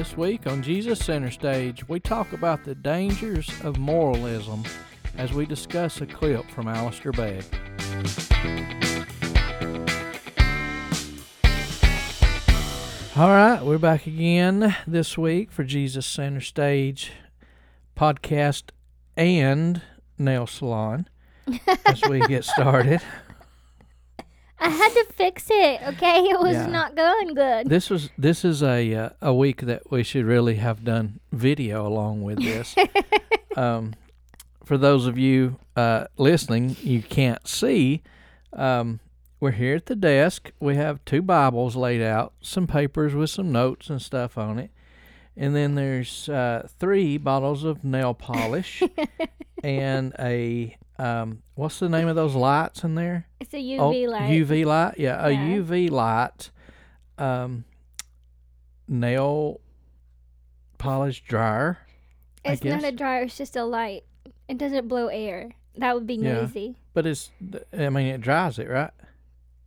This week on Jesus Center Stage, we talk about the dangers of moralism as we discuss a clip from Alistair Begg. All right, we're back again this week for Jesus Center Stage podcast and nail salon as we get started. I had to fix it. Okay, it was Yeah. not going good. This was this is a uh, a week that we should really have done video along with this. um, for those of you uh, listening, you can't see. Um, we're here at the desk. We have two Bibles laid out, some papers with some notes and stuff on it, and then there's uh, three bottles of nail polish and a um, what's the name of those lights in there? It's a UV Oh, light. UV light, yeah, a Yeah. UV light, um, nail polish dryer. It's not a dryer. It's just a light. It doesn't blow air. That would be Yeah. noisy. But it's, I mean, it dries it, right?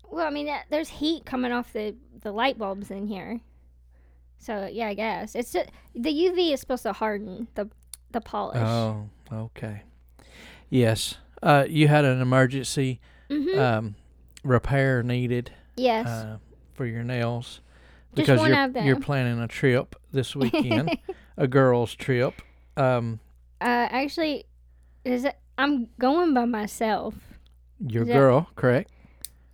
Well, I mean, that, there's heat coming off the the light bulbs in here. So yeah, I guess it's just, the UV is supposed to harden the the polish. Oh, okay. Yes. Uh, you had an emergency hmm um, repair needed yes. uh, for your nails Just because one you're you're planning a trip this weekend, a girls' trip. Um, uh, actually, is it? I'm going by myself. your Is that- girl, correct?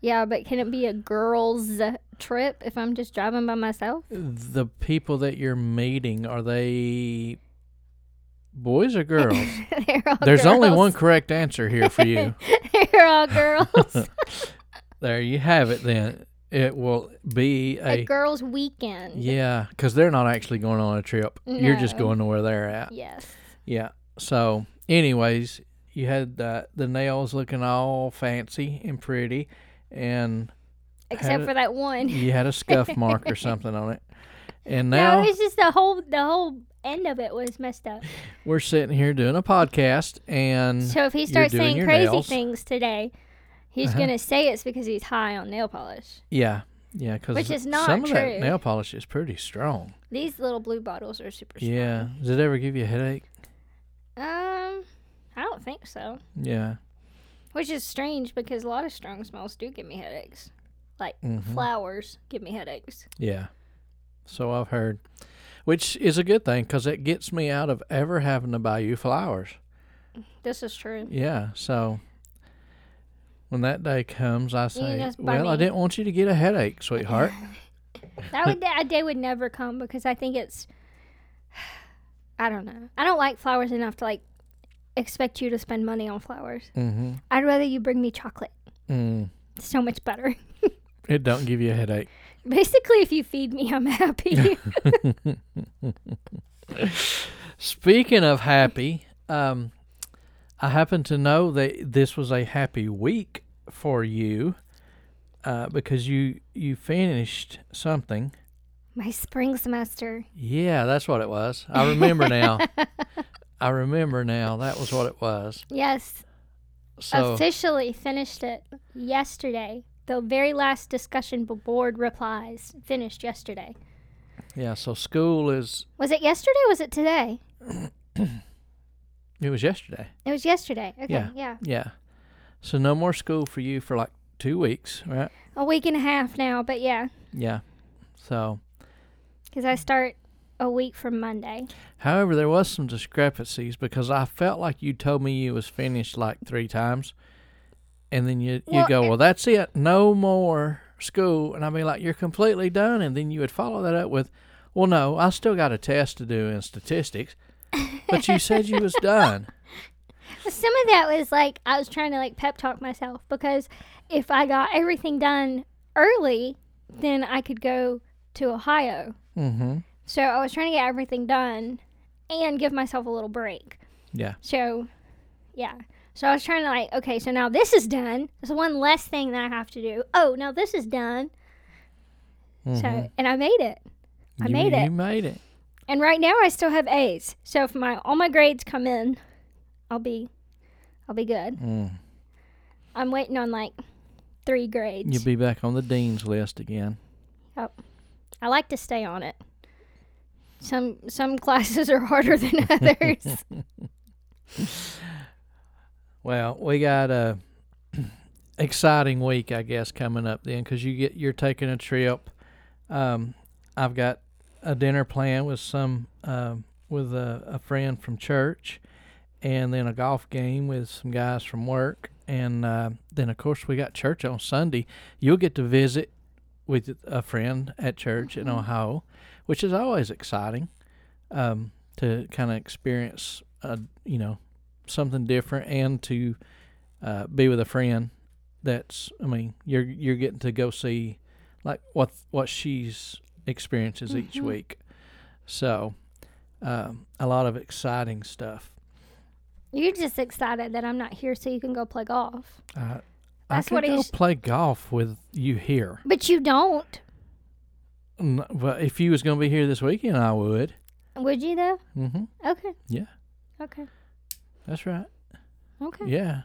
Yeah, but can it be a girls' trip if I'm just driving by myself? the people that you're meeting are they boys or girls? They're all There's only one correct answer here for you. They're all girls. there you have it. Then it will be a a girls' weekend. yeah, because they're not actually going on a trip. You're just going to where they're at. Yes. Yeah. So, anyways, you had uh, the nails looking all fancy and pretty, and Except it- for that one. you had a scuff mark or something on it. And No, now it was just the whole the whole end of it was messed up. we're sitting here doing a podcast, and So if he starts saying crazy nails. things today, he's Uh-huh. gonna say it's because he's high on nail polish. Yeah, yeah, because Which is not some of that true. nail polish is pretty strong. These little blue bottles are super strong. Yeah. Does it ever give you a headache? Um, I don't think so. Yeah. Which is strange because a lot of strong smells do give me headaches. Like Mhm. flowers give me headaches. Yeah. So I've heard, which is a good thing because it gets me out of ever having to buy you flowers. This is true. Yeah. So when that day comes, I say, "Well, I didn't want you to get a headache, sweetheart." That would that day would never come because I think it's I don't know. I don't like flowers enough to like expect you to spend money on flowers. mm-hmm. I'd rather you bring me chocolate. Mm. So much better. It don't give you a headache. Basically, if you feed me, I'm happy. Speaking of happy, um, I happen to know that this was a happy week for you uh, because you you finished something. My spring semester. Yeah, that's what it was. I remember now. I remember now. That was what it was. Yes, So officially finished it yesterday. The very last discussion board replies finished yesterday. yeah, so school is. Was it yesterday? or Was it today? It was yesterday. It was yesterday. Okay, Yeah. yeah. Yeah. So no more school for you for like two weeks, right? A week and a half now, but yeah, Yeah. So, because I start a week from Monday. however, there was some discrepancies because I felt like you told me you was finished like three times, and then you you Well, go, well, that's it, no more school, and I'd be like, you're completely done, and then you would follow that up with, well, no, I still got a test to do in statistics, but you said you was done. Some of that was like I was trying to like pep talk myself because if I got everything done early, then I could go to Ohio. Mm-hmm. So I was trying to get everything done and give myself a little break. Yeah. So, yeah. So I was trying to like, okay, so now this is done. There's one less thing that I have to do. Oh, now this is done. Mhm. So, and I made it. I you, made it. You made it. And right now I still have A's. So if my all my grades come in, I'll be I'll be good. Mm. I'm waiting on like three grades. You'll be back on the dean's list again. I like to stay on it. Some some classes are harder than others. Well, we got a exciting week, I guess, coming up then, because you get you're taking a trip. Um, I've got a dinner plan with some um, with a, a friend from church, and then a golf game with some guys from work, and uh, then of course we got church on Sunday. You'll get to visit with a friend at church in Ohio, which is always exciting um, to kind of experience, a, you know, something different and to uh, be with a friend that's I mean you're you're getting to go see like what what she's experiences each Mhm. week so um, a lot of exciting stuff You're just excited that I'm not here so you can go play golf. uh, That's I could what go he's- play golf with you here But you don't. N- but if you was going to be here this weekend I would Would you though? Mm-hmm. Okay. Yeah. Okay. That's right Okay. yeah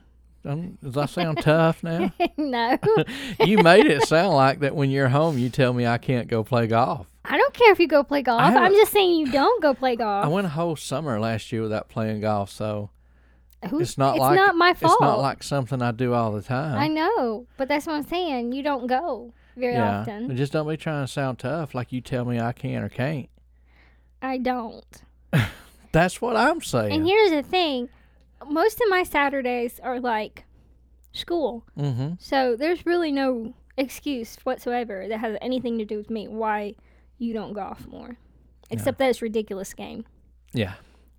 um, does I sound tough now? no. you made it sound like that when you're home you tell me I can't go play golf. I don't care if you go play golf. I'm just saying you don't go play golf. I went a whole summer last year without playing golf, so Who's- it's not it's like not my fault. it's not like something I do all the time. I know, but that's what I'm saying. You don't go very yeah, often. just don't be trying to sound tough like you tell me I can or can't. I don't. That's what I'm saying. And here's the thing: most of my Saturdays are like school, mm-hmm. so there's really no excuse whatsoever that has anything to do with me why you don't golf more, except that it's a ridiculous game. Yeah,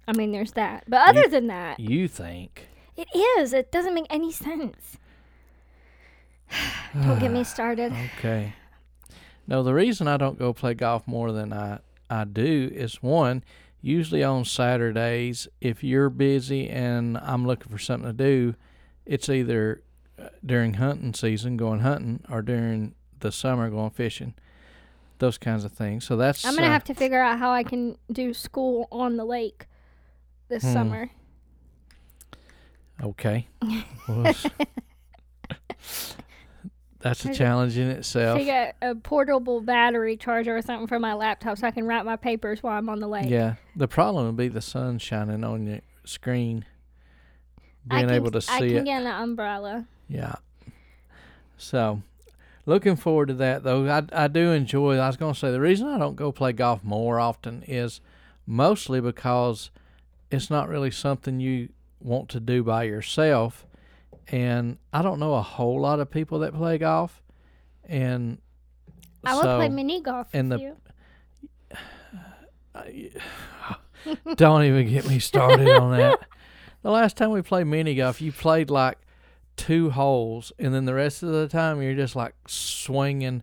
I mean, there's that. But other than that, you think? it is. It doesn't make any sense. don't get me started. Okay. No, the reason I don't go play golf more than I I do is one. Usually on Saturdays, if you're busy and I'm looking for something to do, it's either uh, during hunting season going hunting or during the summer going fishing. Those kinds of things. So that's I'm gonna uh, have to figure out how I can do school on the lake this Hmm. summer. okay. That's a challenge in itself. Figure out a portable battery charger or something for my laptop so I can write my papers while I'm on the lake. Yeah, the problem would be the sun shining on your screen, being can, able to see I can it. get an umbrella. Yeah. So, looking forward to that though. I I do enjoy. I was going to say the reason I don't go play golf more often is mostly because it's not really something you want to do by yourself, and I don't know a whole lot of people that play golf, and I so play mini golf and with the- you. don't even get me started on that. The last time we played mini golf, you played like two holes, and then the rest of the time you're just like swinging,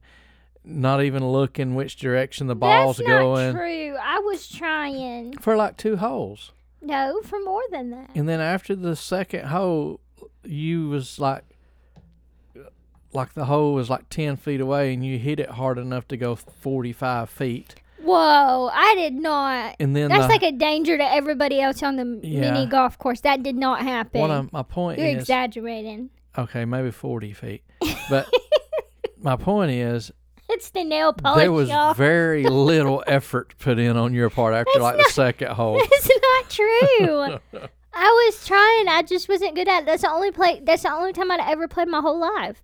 not even looking which direction the ball's That's not going true. I was trying. for like two holes, No, for more than that. and then after the second hole, you was like. Like the hole was like ten feet away, and you hit it hard enough to go forty-five feet, Whoa, I did not. and then That's the, like a danger to everybody else on the Yeah. mini golf course. That did not happen. of my point You're is exaggerating. Okay, maybe 40 feet. But my point is, It's the nail polish, there was y'all. very little effort put in on your part after That's like not- the second hole. It's not true. I was trying. I just wasn't good at it. That's the only play. That's the only time I'd ever played my whole life.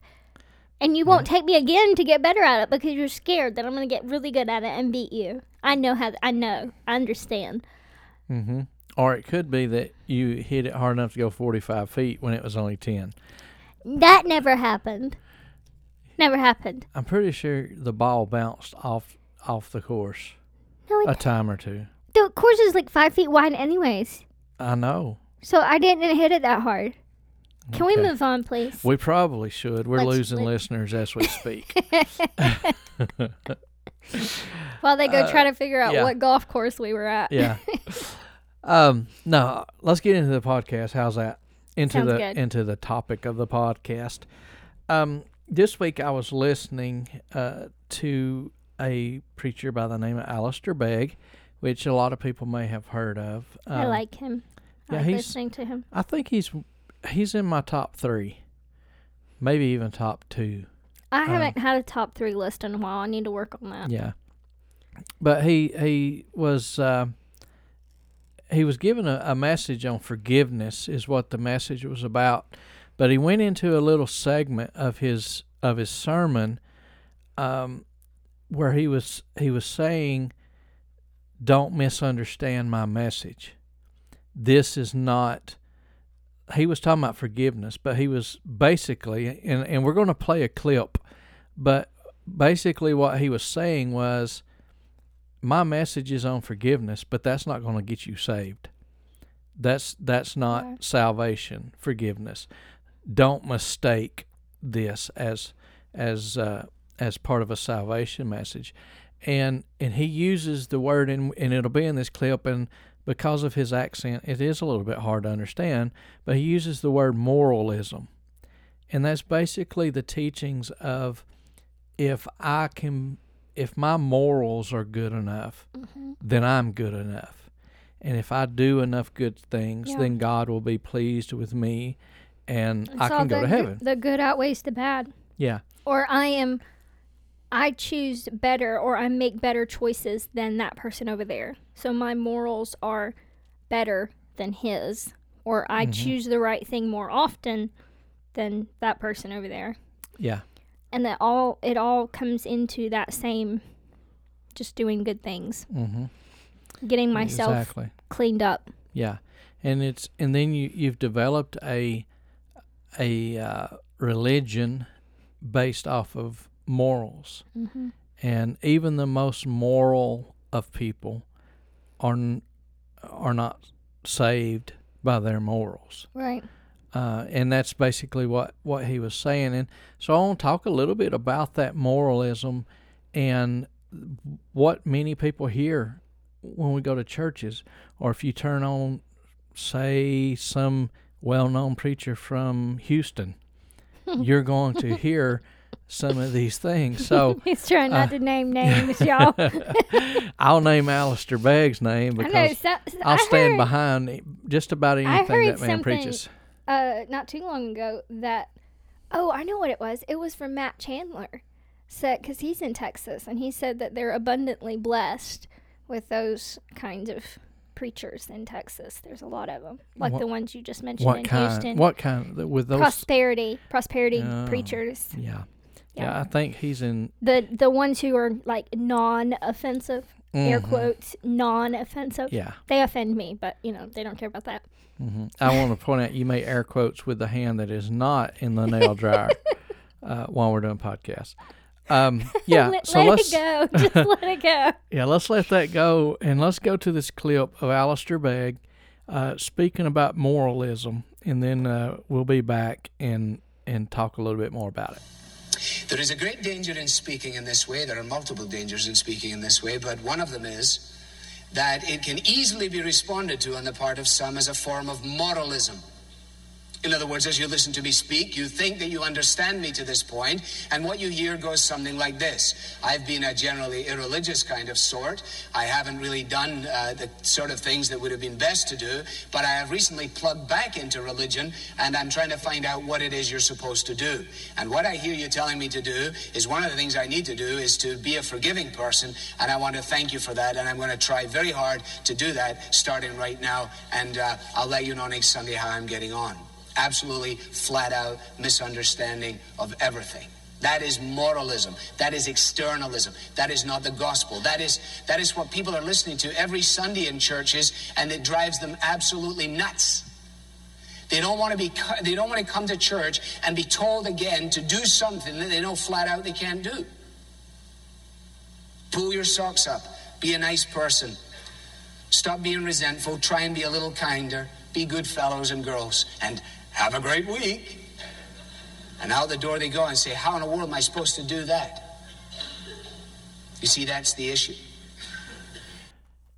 And you won't take me again to get better at it because you're scared that I'm going to get really good at it and beat you. I know how. I know. I understand. Mm-hmm. Or it could be that you hit it hard enough to go 45 feet when it was only 10. That never happened. Never happened. I'm pretty sure the ball bounced off off the course No, a time or two. the course is like five feet wide, anyways. I know. So I didn't hit it that hard. Can we move on, please? We probably should. We're Let's- losing let- listeners as we speak. While they go Uh, try to figure out yeah. what golf course we were at. yeah. Um. No. Let's get into the podcast. How's that? Into Sounds the good. into the topic of the podcast. Um. This week I was listening uh, to a preacher by the name of Alistair Begg, which a lot of people may have heard of. I Um, like him. I yeah, like he's- listening to him. I think he's he's in my top three, maybe even top two. I um, haven't had a top three list in a while. I need to work on that. Yeah. but he he was uh, he was given a, a message on forgiveness is what the message was about but he went into a little segment of his of his sermon um, where he was he was saying don't misunderstand my message this is not he was talking about forgiveness but he was basically and, and we're going to play a clip but basically what he was saying was my message is on forgiveness, but that's not going to get you saved. That's that's not Right. salvation, forgiveness. Don't mistake this as as uh, as part of a salvation message. And and he uses the word and and it'll be in this clip and because of his accent it is a little bit hard to understand, but he uses the word moralism. And that's basically the teachings of if I can if my morals are good enough, Mm-hmm. then I'm good enough. And if I do enough good things, Yeah. then God will be pleased with me and I can go to heaven. the good outweighs the bad. Yeah. Or I am, I choose better, or I make better choices than that person over there. So my morals are better than his, or I Mhm. choose the right thing more often than that person over there. Yeah. And that all it all comes into that same, just doing good things, Mm-hmm. getting myself Exactly. cleaned up. Yeah. And it's and then you you've developed a a uh, religion based off of morals. Mm-hmm. and even the most moral of people are n- are not saved by their morals. Right. Uh, and that's basically what, what he was saying. And so I want to talk a little bit about that moralism and what many people hear when we go to churches, or if you turn on, say, some well known preacher from Houston, you're going to hear some of these things. So He's trying not uh, to name names, y'all. I'll name Alistair Begg's name I because So, I stand heard, behind just about anything that man preaches. uh, not too long ago that oh i know what it was it was from matt chandler said because he's in texas and he said that they're abundantly blessed with those kinds of preachers in texas there's a lot of them like What- the ones you just mentioned in kind? houston What kind? With those? prosperity prosperity Oh. preachers yeah. Yeah. yeah, I think he's in the the ones who are like non-offensive air mhm. quotes non-offensive Yeah. they offend me but you know they don't care about that hmm I want to point out you made air quotes with the hand that is not in the nail dryer uh, while we're doing podcasts. Um, yeah, let, so let let's it go just let it go yeah let's let that go and let's go to this clip of Alistair Begg uh, speaking about moralism, and then uh, we'll be back and and talk a little bit more about it. There is a great danger in speaking in this way. There are multiple dangers in speaking in this way, but one of them is that it can easily be responded to on the part of some as a form of moralism. In other words, as you listen to me speak, you think that you understand me to this point, and what you hear goes something like this. I've been a generally irreligious kind of sort. I haven't really done uh, the sort of things that would have been best to do, but I have recently plugged back into religion, and I'm trying to find out what it is you're supposed to do. And what I hear you telling me to do is one of the things I need to do is to be a forgiving person, and I want to thank you for that, and I'm going to try very hard to do that starting right now, and uh, I'll let you know next Sunday how I'm getting on absolutely flat out misunderstanding of everything. That is moralism. That is externalism. That is not the gospel. That is that is what people are listening to every Sunday in churches, and it drives them absolutely nuts. They don't want to be. They don't want to come to church and be told again to do something that they know flat out they can't do. Pull your socks up. Be a nice person. Stop being resentful. Try and be a little kinder. Be good fellows and girls. And have a great week. And out the door they go and say, How in the world am I supposed to do that? You see, that's the issue.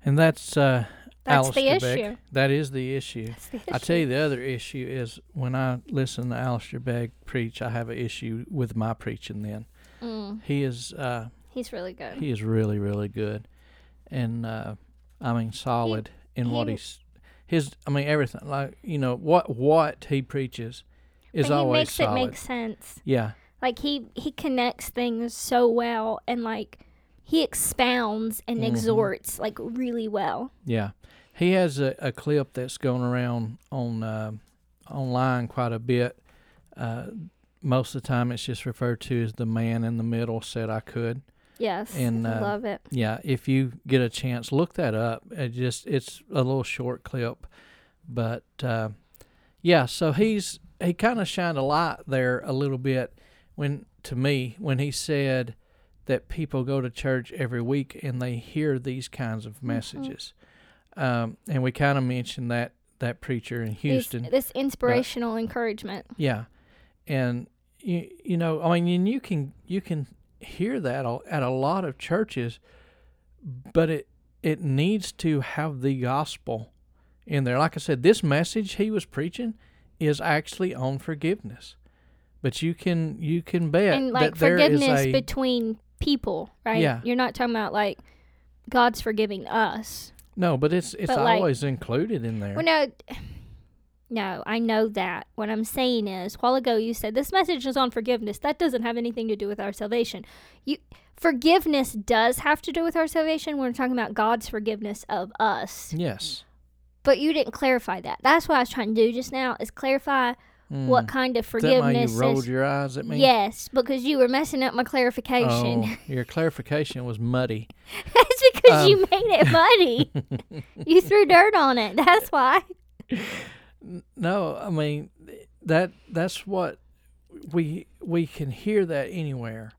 And that's uh, That's the Alistair Begg. issue. That is the issue. That's the I tell you, the other issue is when I listen to Alistair Begg preach, I have an issue with my preaching. Then Mm, he is uh, he's really good. he is really really good, and uh, I mean solid in what he's his. I mean everything like you know what what he preaches is but he always makes solid. it make sense. yeah, Like he he connects things so well, and like he expounds and Mhm. exhorts like really well. Yeah, he has a, a clip that's going around on uh, online quite a bit. Uh, most of the time, it's just referred to as the man in the middle said I could. Yes, And, I uh, love it. Yeah, if you get a chance, look that up. It just it's a little short clip, but uh, yeah. So he's he kind of shined a light there a little bit when to me when he said that people go to church every week and they hear these kinds of messages, um, and we kind of mentioned that that preacher in Houston. this inspirational encouragement. Yeah, and you you know I mean and you can you can hear that at a lot of churches, but it it needs to have the gospel in there. Like I said, this message he was preaching is actually on forgiveness, but you can you can bet and like that there is forgiveness a between people, right? Yeah. You're not talking about like God's forgiving us. no, but it's it's But, like- always included in there. Well, no, no, I know that. What I'm saying is, a while ago you said this message is on forgiveness. That doesn't have anything to do with our salvation. You forgiveness does have to do with our salvation. We're talking about God's forgiveness of us. yes. But you didn't clarify that. That's what I was trying to do just now is clarify what Mm. kind of Is that why forgiveness you rolled your eyes at me? Yes, because you were messing up my clarification. Oh, your clarification was muddy. That's because Um, you made it muddy. you threw dirt on it. That's why. No, I mean that that's what we we can hear that anywhere.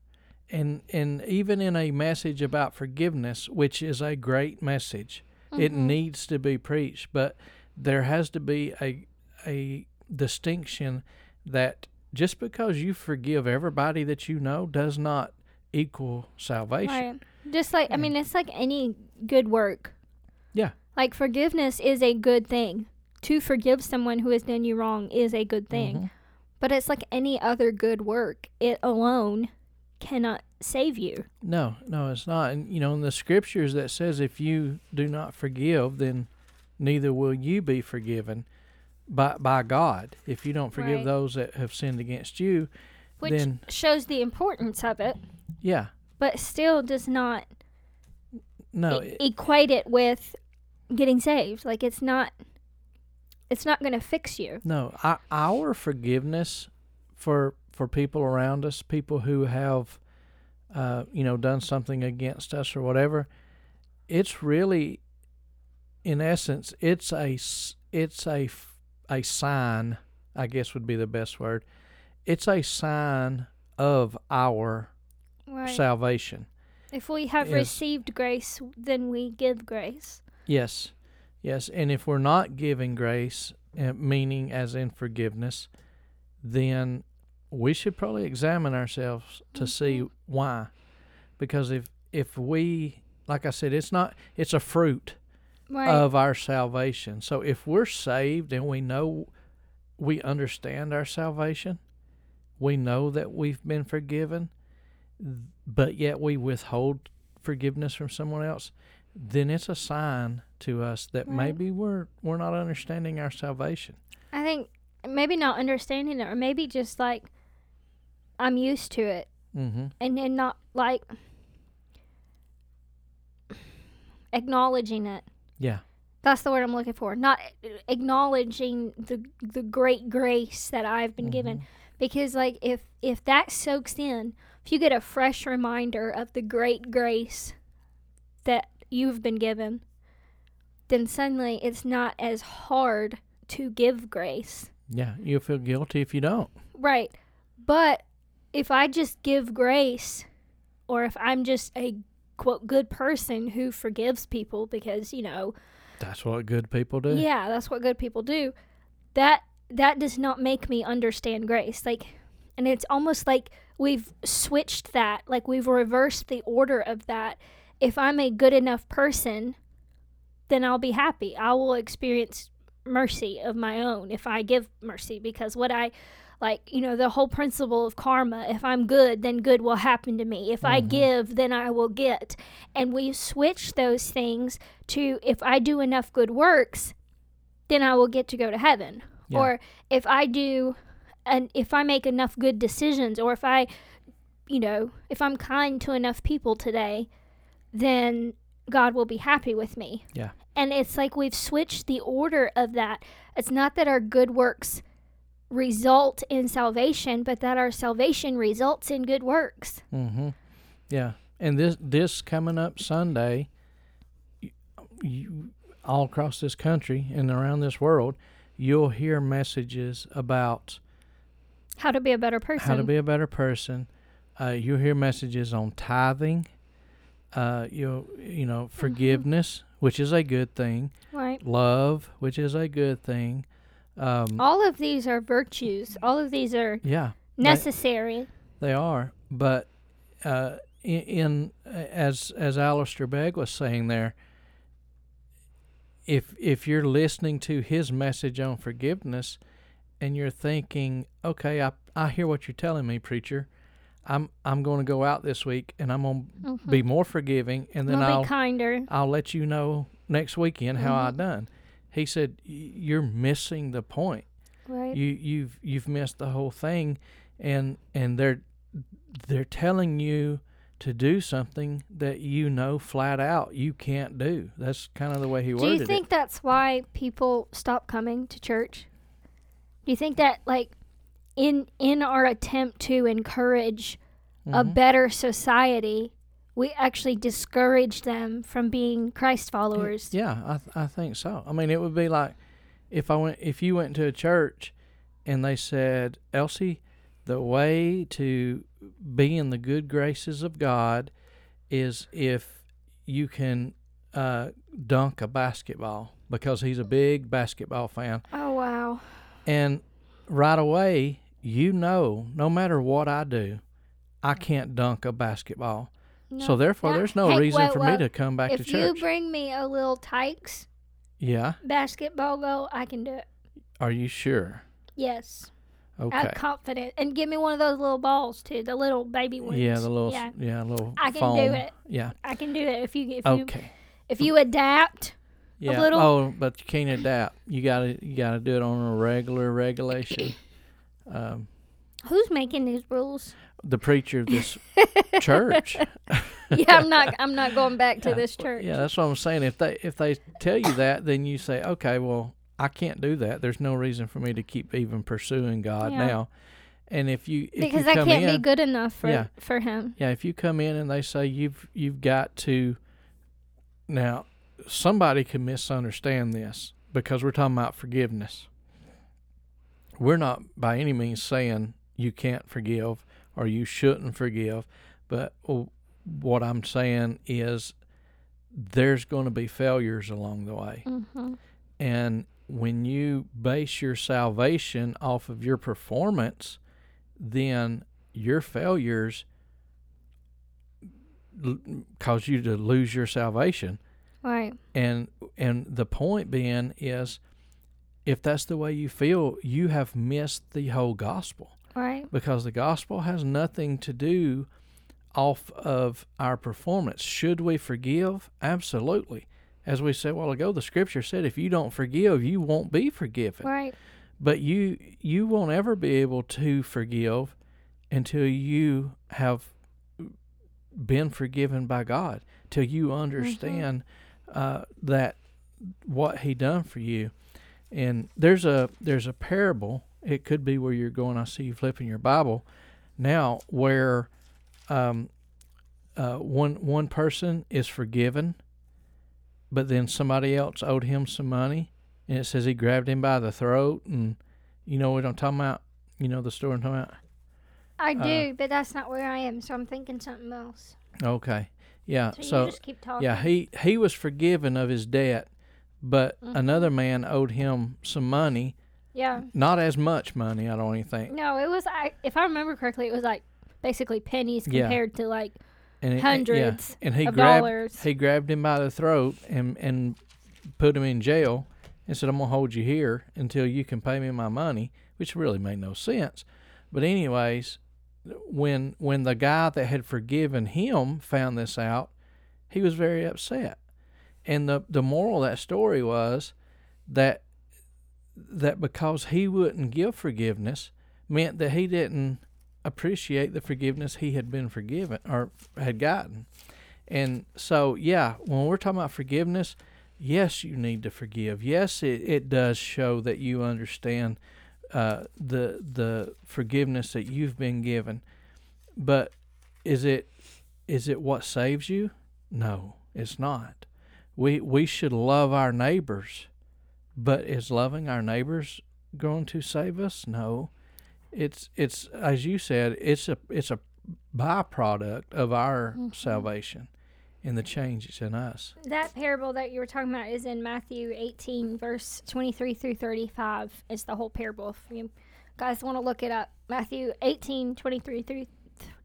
And and even in a message about forgiveness, which is a great message, it Mm-hmm. needs to be preached, but there has to be a a distinction that just because you forgive everybody that you know does not equal salvation. Right. Just like I mean, it's like any good work. Yeah. Like forgiveness is a good thing. To forgive someone who has done you wrong is a good thing. Mhm. But it's like any other good work. It alone cannot save you. No, no, it's not. And you know, in the scriptures that says if you do not forgive, then neither will you be forgiven by by God. If you don't forgive Right. those that have sinned against you, Which then shows the importance of it, yeah, but still does not no, e- equate it with getting saved. Like it's not it's not going to fix you. no. Our, our forgiveness for for people around us, people who have, uh, you know, done something against us or whatever, it's really, in essence, it's a it's a a sign. I guess would be the best word. It's a sign of our Right. salvation. if we have received grace, then we give grace. Yes, yes. And if we're not giving grace, uh, meaning as in forgiveness, then we should probably examine ourselves to see why. Because if if we, like I said, it's not it's a fruit Right. of our salvation. So if we're saved and we know we understand our salvation, we know that we've been forgiven, but yet we withhold forgiveness from someone else, then it's a sign to us that Right. maybe we're we're not understanding our salvation. I think maybe not understanding it, or maybe just like I'm used to it, Mm-hmm. and then not like acknowledging it. Yeah. That's the word I'm looking for. Not acknowledging the the great grace that I've been given, Mm-hmm. because like if if that soaks in, if you get a fresh reminder of the great grace that you've been given, then suddenly it's not as hard to give grace. Yeah. You'll feel guilty if you don't. Right. But if I just give grace, or if I'm just a quote good person who forgives people because, you know, That's what good people do. yeah, that's what good people do, that that does not make me understand grace. Like and it's almost like we've switched that, like we've reversed the order of that. If I'm a good enough person, then I'll be happy. I will experience mercy of my own if I give mercy because what I like, you know, the whole principle of karma, if I'm good, then good will happen to me. If I Mhm. give, then I will get. And we switch those things to if I do enough good works, then I will get to go to heaven. Yeah. Or if I do and if I make enough good decisions or if I you know, if I'm kind to enough people today, then God will be happy with me. Yeah. And it's like we've switched the order of that. It's not that our good works result in salvation, but that our salvation results in good works. Mm-hmm. Yeah, and this this coming up Sunday, you, you, all across this country and around this world, you'll hear messages about How to be a better person. how to be a better person. Uh, you'll hear messages on tithing. Uh, you'll you know forgiveness, which is a good thing. right. Love, which is a good thing. Um, All of these are virtues. All of these are yeah, necessary. They are, but uh, in, in as as Alistair Begg was saying there, if if you're listening to his message on forgiveness, and you're thinking, okay, I I hear what you're telling me, preacher. I'm I'm going to go out this week and I'm going to be more forgiving, and then I'll be kinder. I'll let you know next weekend how I Mm-hmm. done. He said, you're missing the point Right. you you've you've missed the whole thing and and they're they're telling you to do something that you know flat out you can't do that's kind of the way he works. Do you think it that's why people stop coming to church? Do you think that like in in our attempt to encourage a Mhm. better society, we actually discourage them from being Christ followers? yeah I, th- I think so i mean it would be like if i went if you went to a church and they said elsie the way to be in the good graces of god is if you can uh, dunk a basketball because he's a big basketball fan Oh wow. And right away, you know, no matter what I do, I can't dunk a basketball. so therefore, Yeah. there's no Hey, reason wait, for me to come back to church. If you bring me a Little Tikes yeah. basketball goal, I can do it. Are you sure? Yes. Okay. I'm confident. And give me one of those little balls too, the little baby ones. yeah, the little, Yeah, yeah, little. I can do it. Yeah. I can do it if you if you if you adapt. Yeah. little- Oh, but you can't adapt. You gotta, you gotta do it on a regular regulation. Um, Who's making these rules? the preacher of this church. yeah, I'm not. I'm not going back to Yeah, this church. Yeah, that's what I'm saying. If they if they tell you that, then you say, okay, well, I can't do that. There's no reason for me to keep even pursuing God Yeah. now. And if you if because you I can't in, be good enough for Yeah. for him. yeah, if you come in and they say you've you've got to now somebody could misunderstand this because we're talking about forgiveness. We're not by any means saying you can't forgive or you shouldn't forgive, but what I'm saying is there's going to be failures along the way. hmm And when you base your salvation off of your performance, then your failures l- cause you to lose your salvation. Right. And and the point being is if that's the way you feel, you have missed the whole gospel Right. because the gospel has nothing to do off of our performance. Should we forgive? Absolutely. As we said a while ago, the scripture said if you don't forgive, you won't be forgiven. Right. But you you won't ever be able to forgive until you have been forgiven by God, till you understand uh, that what He done for you. And there's a there's a parable. It could be where you're going. I see you flipping your Bible now, where um, uh, one one person is forgiven, but then somebody else owed him some money, and it says he grabbed him by the throat, and you know what I'm talking about. You know the story I'm talking about. I Uh, do, but that's not where I am, so I'm thinking something else. Okay, yeah. So, So, just keep talking. yeah, he he was forgiven of his debt, but Mhm. another man owed him some money, Yeah. not as much money. I don't even think. No, it was. I if I remember correctly, it was like basically pennies Yeah. compared to like And it- hundreds yeah. and he of grabbed dollars. he grabbed him by the throat and and put him in jail and said, "I'm gonna hold you here until you can pay me my money," which really made no sense. But anyways, when when the guy that had forgiven him found this out, he was very upset. And the the moral of that story was that that because he wouldn't give forgiveness meant that he didn't appreciate the forgiveness he had been forgiven or had gotten And so, yeah, when we're talking about forgiveness, yes, you need to forgive. Yes, it, it does show that you understand uh, the the forgiveness that you've been given. But is it is it what saves you? No, it's not. We we should love our neighbors, but is loving our neighbors going to save us? No. It's it's as you said, it's a it's a byproduct of our salvation and the changes in us. That parable that you were talking about is in Matthew 18, verse 23 through 35. It's the whole parable. If you guys want to look it up, Matthew 18, 23 through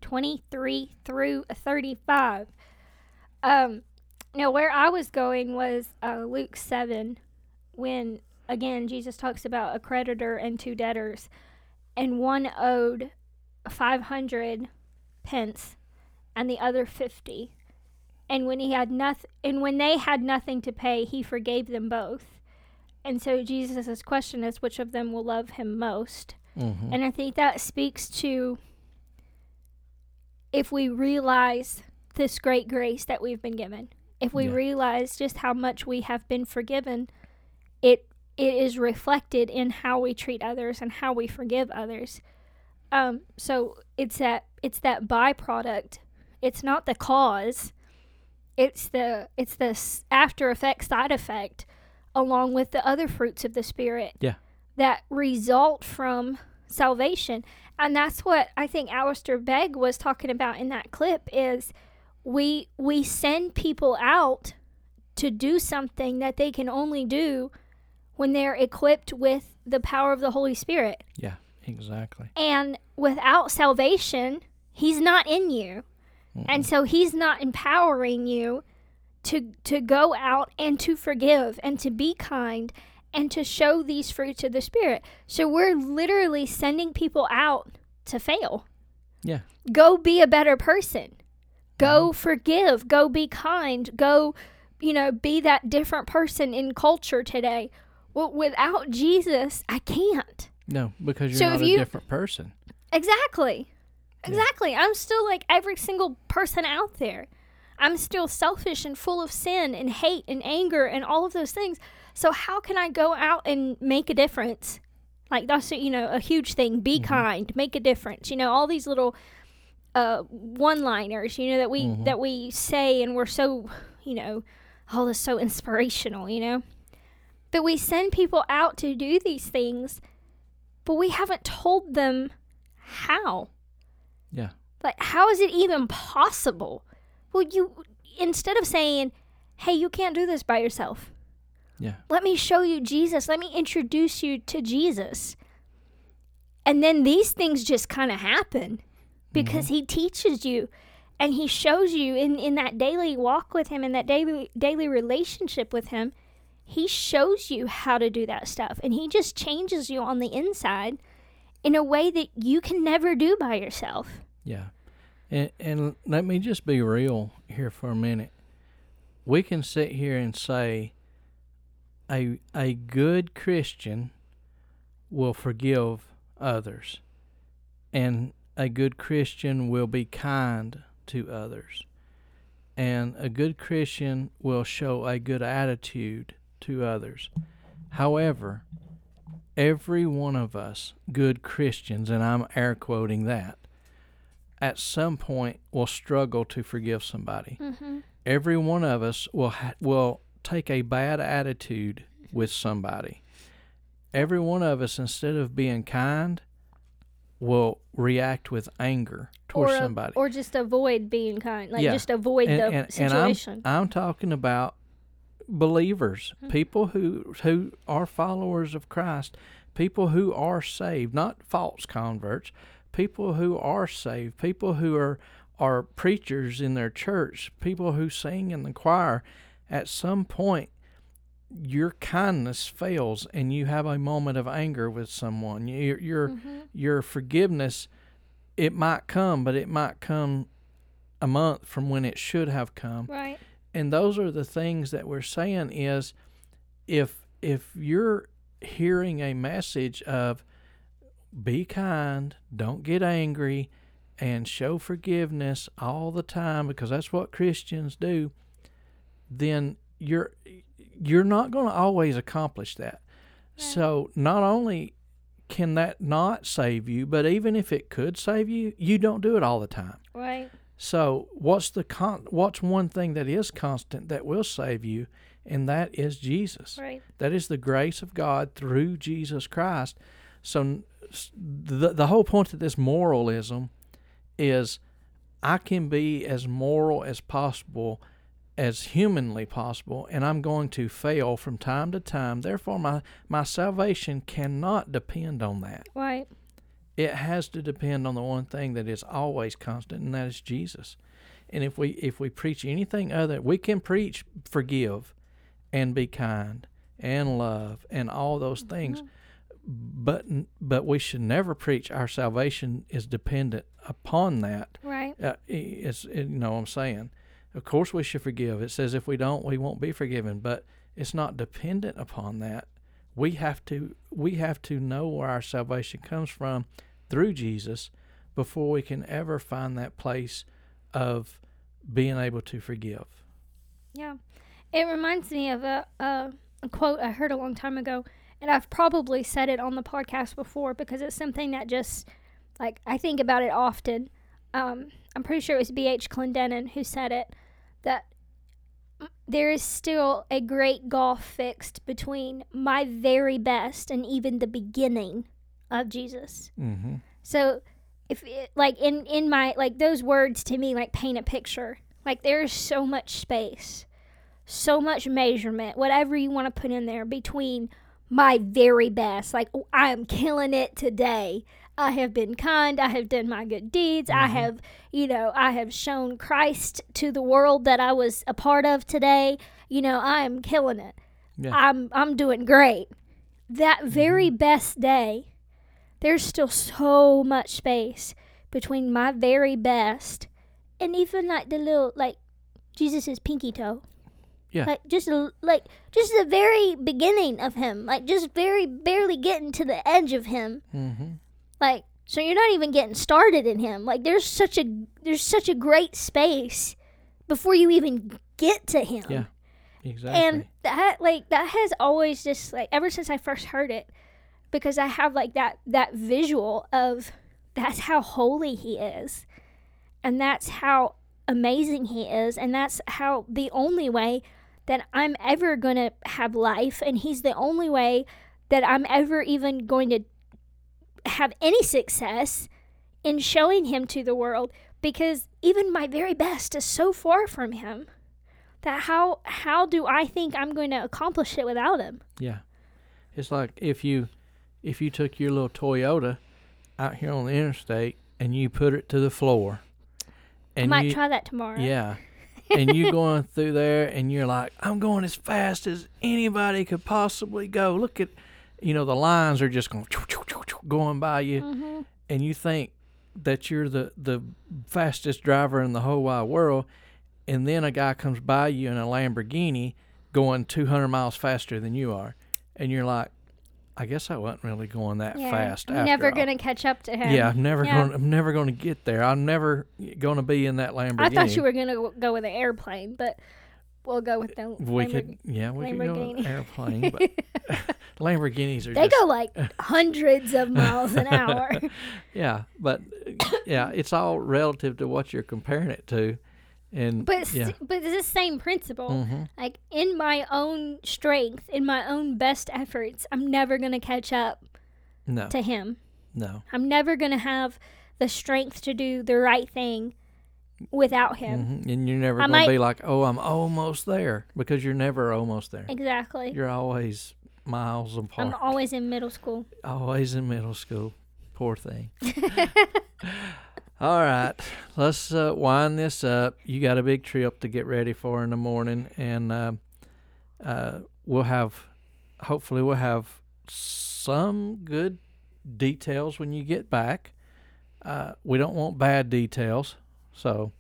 23 through 35. Um, now where I was going was uh, Luke 7, when again Jesus talks about a creditor and two debtors, and one owed 500 pence, and the other 50 and when he had nothing and when they had nothing to pay he forgave them both. And so jesus' question is which of them will love him most? Mm-hmm. and i think that speaks to if we realize this great grace that we've been given if we Yeah. realize just how much we have been forgiven it it is reflected in how we treat others and how we forgive others um so it's that it's that byproduct it's not the cause it's the it's the after effect side effect along with the other fruits of the spirit Yeah. that result from salvation and that's what i think alistair begg was talking about in that clip is we we send people out to do something that they can only do when they're equipped with the power of the holy spirit Yeah, exactly. and without salvation, he's not in you. And so he's not empowering you to to go out and to forgive and to be kind and to show these fruits of the spirit. So we're literally sending people out to fail. Yeah. Go be a better person. Go forgive, go be kind, go you know, be that different person in culture today. Well, without Jesus, I can't. No, because you're So not a you- different person. Exactly. Exactly. I'm still like every single person out there. I'm still selfish and full of sin and hate and anger and all of those things. So how can I go out and make a difference? Like that's you know a huge thing. Be mm-hmm. kind, make a difference. You know all these little uh, one-liners. You know that we that we say and we're so you know all this so inspirational. You know, but we send people out to do these things, but we haven't told them how. Yeah. Like, how is it even possible? Well, you, instead of saying, hey, you can't do this by yourself, Yeah. let me show you Jesus, let me introduce you to Jesus. And then these things just kind of happen because mm-hmm. he teaches you and he shows you in, in that daily walk with him, in that daily, daily relationship with him. He shows you how to do that stuff and he just changes you on the inside in a way that you can never do by yourself. Yeah. And and let me just be real here for a minute. We can sit here and say a a good Christian will forgive others. And a good Christian will be kind to others. And a good Christian will show a good attitude to others. However, every one of us, good Christians, and I'm air quoting that, at some point will struggle to forgive somebody. Mm-hmm. Every one of us will ha- will take a bad attitude with somebody. Every one of us, instead of being kind, will react with anger towards or, somebody. or just avoid being kind, like Yeah. just avoid and, the and, and situation. I'm, I'm talking about believers, Mm-hmm. people who who are followers of Christ, people who are saved, not false converts, people who are saved, people who are are preachers in their church, people who sing in the choir. At some point, your kindness fails, and you have a moment of anger with someone. Your your Mm-hmm. your forgiveness, it might come, but it might come a month from when it should have come right. and those are the things that we're saying is if if you're hearing a message of be kind don't get angry and show forgiveness all the time because that's what Christians do, then you're you're not going to always accomplish that. So not only can that not save you, but even if it could save you, you don't do it all the time. Right. So what's the con- what's one thing that is constant that will save you, and that is Jesus. Right. That is the grace of God through Jesus Christ. So the the whole point of this moralism is I can be as moral as possible as humanly possible and I'm going to fail from time to time. Therefore my my salvation cannot depend on that. Right. It has to depend on the one thing that is always constant and that is Jesus. And if we if we preach anything other we can preach forgive and be kind and love and all those things but but we should never preach our salvation is dependent upon that Right. uh, it's it, you know what I'm saying. Of course, we should forgive. It says if we don't, we won't be forgiven. But it's not dependent upon that. We have to we have to know where our salvation comes from through Jesus before we can ever find that place of being able to forgive. Yeah. It reminds me of a, a, a quote I heard a long time ago, and I've probably said it on the podcast before because it's something that just, like, I think about it often. Um, I'm pretty sure it was B.H. Clendennen who said it that there is still a great gulf fixed between my very best and even the beginning of Jesus. Mm-hmm. So if it, like in in my like those words to me like paint a picture. Like there's so much space, so much measurement, whatever you want to put in there between my very best. Like oh, I am killing it today. I have been kind. I have done my good deeds. I have, you know, I have shown Christ to the world that I was a part of today. You know, I am killing it. Yeah. I'm I'm doing great. That very best day there's still so much space between my very best and even like the little like Jesus's pinky toe. Yeah. Like just like just the very beginning of him, like just very barely getting to the edge of him. Mm-hmm. Like so you're not even getting started in him. Like there's such a there's such a great space before you even get to him. Yeah. Exactly. And that like that has always just like ever since I first heard it, because I have like that that visual of that's how holy he is, and that's how amazing he is, and that's how the only way that I'm ever gonna have life, and he's the only way that I'm ever even going to have any success in showing him to the world because even my very best is so far from him that how how do I think I'm going to accomplish it without him? Yeah. It's like if you if you took your little Toyota out here on the interstate and you put it to the floor I and might you try that tomorrow. yeah and you're going through there and you're like I'm going as fast as anybody could possibly go. Look at you know the lines are just going going by you hmm and you think that you're the the fastest driver in the whole wide world and then a guy comes by you in a Lamborghini going 200 miles faster than you are and you're like I guess I wasn't really going that Yeah. fast I'm never going to catch up to him. yeah, I'm never Yeah. going. I'm never going to get there. I'm never going to be in that Lamborghini. I thought you were going to go with an airplane, but we'll go with the We Lamborghini. could, yeah, we could go with airplane, but Lamborghinis are They just go like hundreds of miles an hour. yeah, but yeah, it's all relative to what you're comparing it to, and But yeah, but it's the same principle. hmm Like in my own strength, in my own best efforts, I'm never going to catch up no, to him. no, I'm never going to have the strength to do the right thing without him. hmm and you're never I going to be like, oh, I'm almost there because you're never almost there. Exactly. You're always miles apart. I'm always in middle school. Always in middle school. Poor thing. All right, let's uh, wind this up. You got a big trip to get ready for in the morning, and uh, uh, we'll have, hopefully, we'll have some good details when you get back. Uh, we don't want bad details, so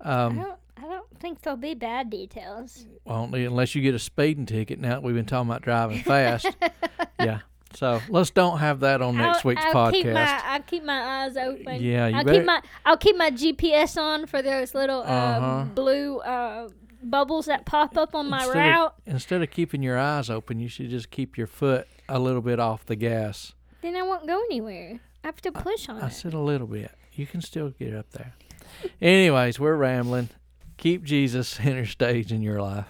I um, don't. I don't think there'll be bad details. well, unless you get a speeding ticket. Now that we've been talking about driving fast, yeah. So let's don't have that on next I'll, week's I'll podcast. Keep my, I'll keep my eyes open. Yeah, you I'll better- keep my I'll keep my GPS on for those little uh, Uh-huh. blue uh, bubbles that pop up on my instead route. Of, instead of keeping your eyes open, you should just keep your foot a little bit off the gas. Then I won't go anywhere. I have to push on I it. said a little bit. You can still get up there. Anyways, we're rambling. Keep Jesus center stage in your life.